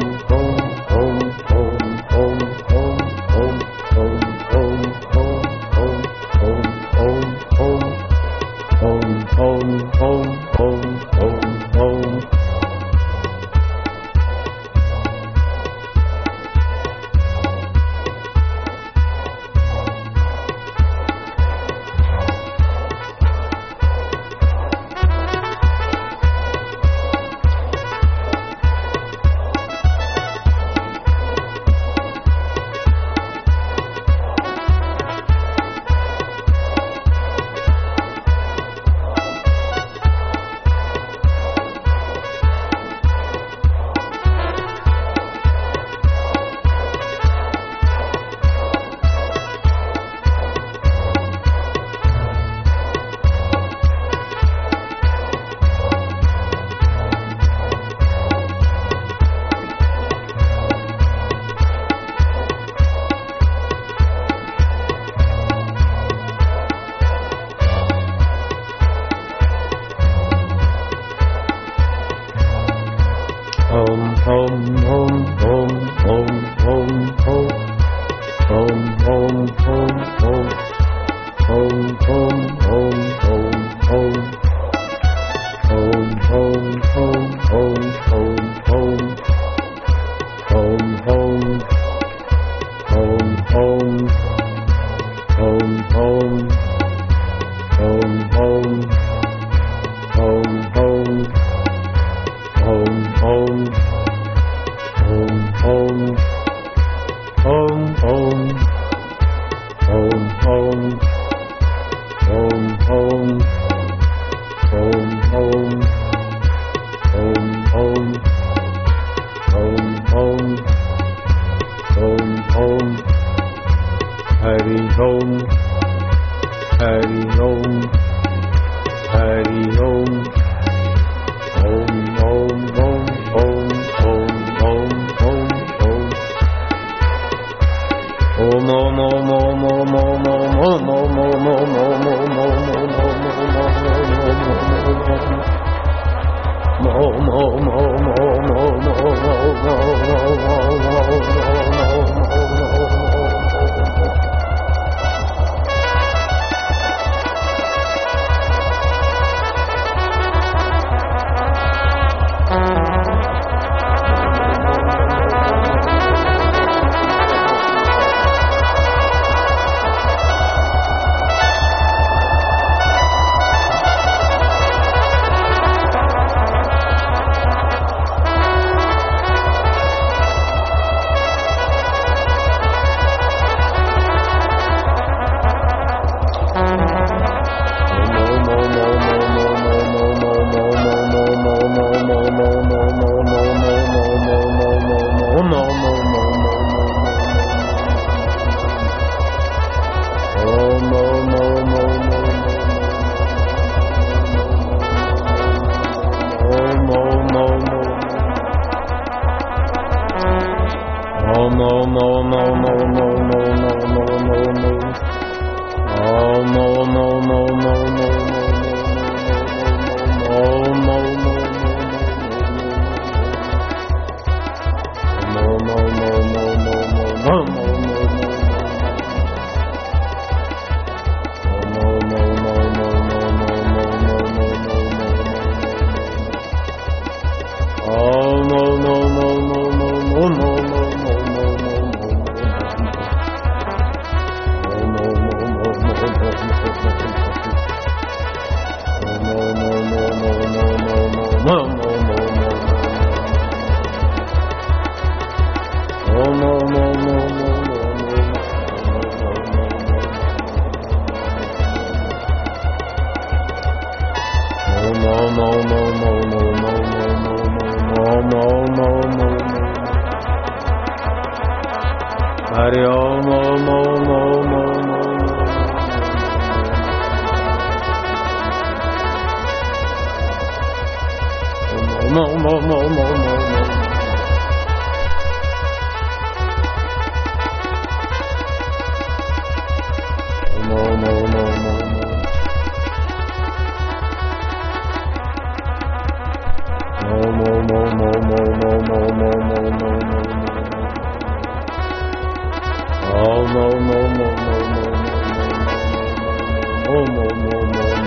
con ं म् Om Om Om Om Om Om Om Om Om Hari Om Hari Om Hari Om Om Om Om Om Om Om Om Om Om Om Om Om Om Om Om Om Om Om Om Om Om Om Om more. Hari Om Om Om Om Om no, no, no, no, no, no, no, no, no, no,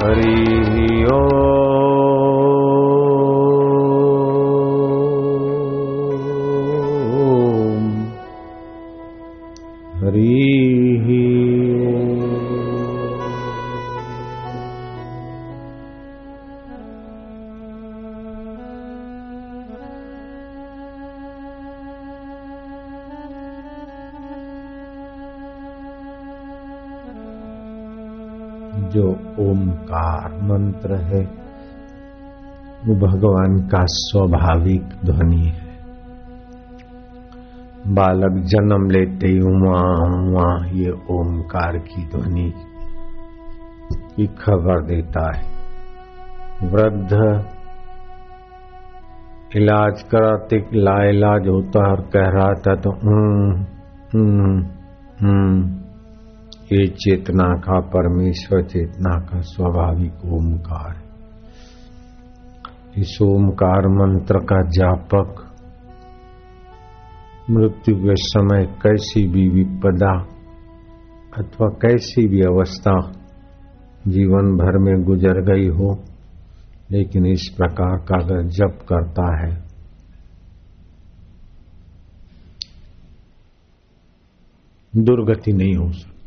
Hari ओ हरि जो ओमकार मंत्र है, वो भगवान का स्वाभाविक ध्वनि है। बालक जन्म लेते वहाँ वहाँ ये ओमकार की ध्वनि की खबर देता है। वृद्ध इलाज कराते लाइलाज होता और कह रहा था तो हम्म हम्म ये चेतना का परमेश्वर, चेतना का स्वाभाविक ओमकार। इस ओमकार मंत्र का जापक, मृत्यु के समय कैसी भी विपदा अथवा कैसी भी अवस्था जीवन भर में गुजर गई हो, लेकिन इस प्रकार का अगर जप करता है, दुर्गति नहीं हो सकती।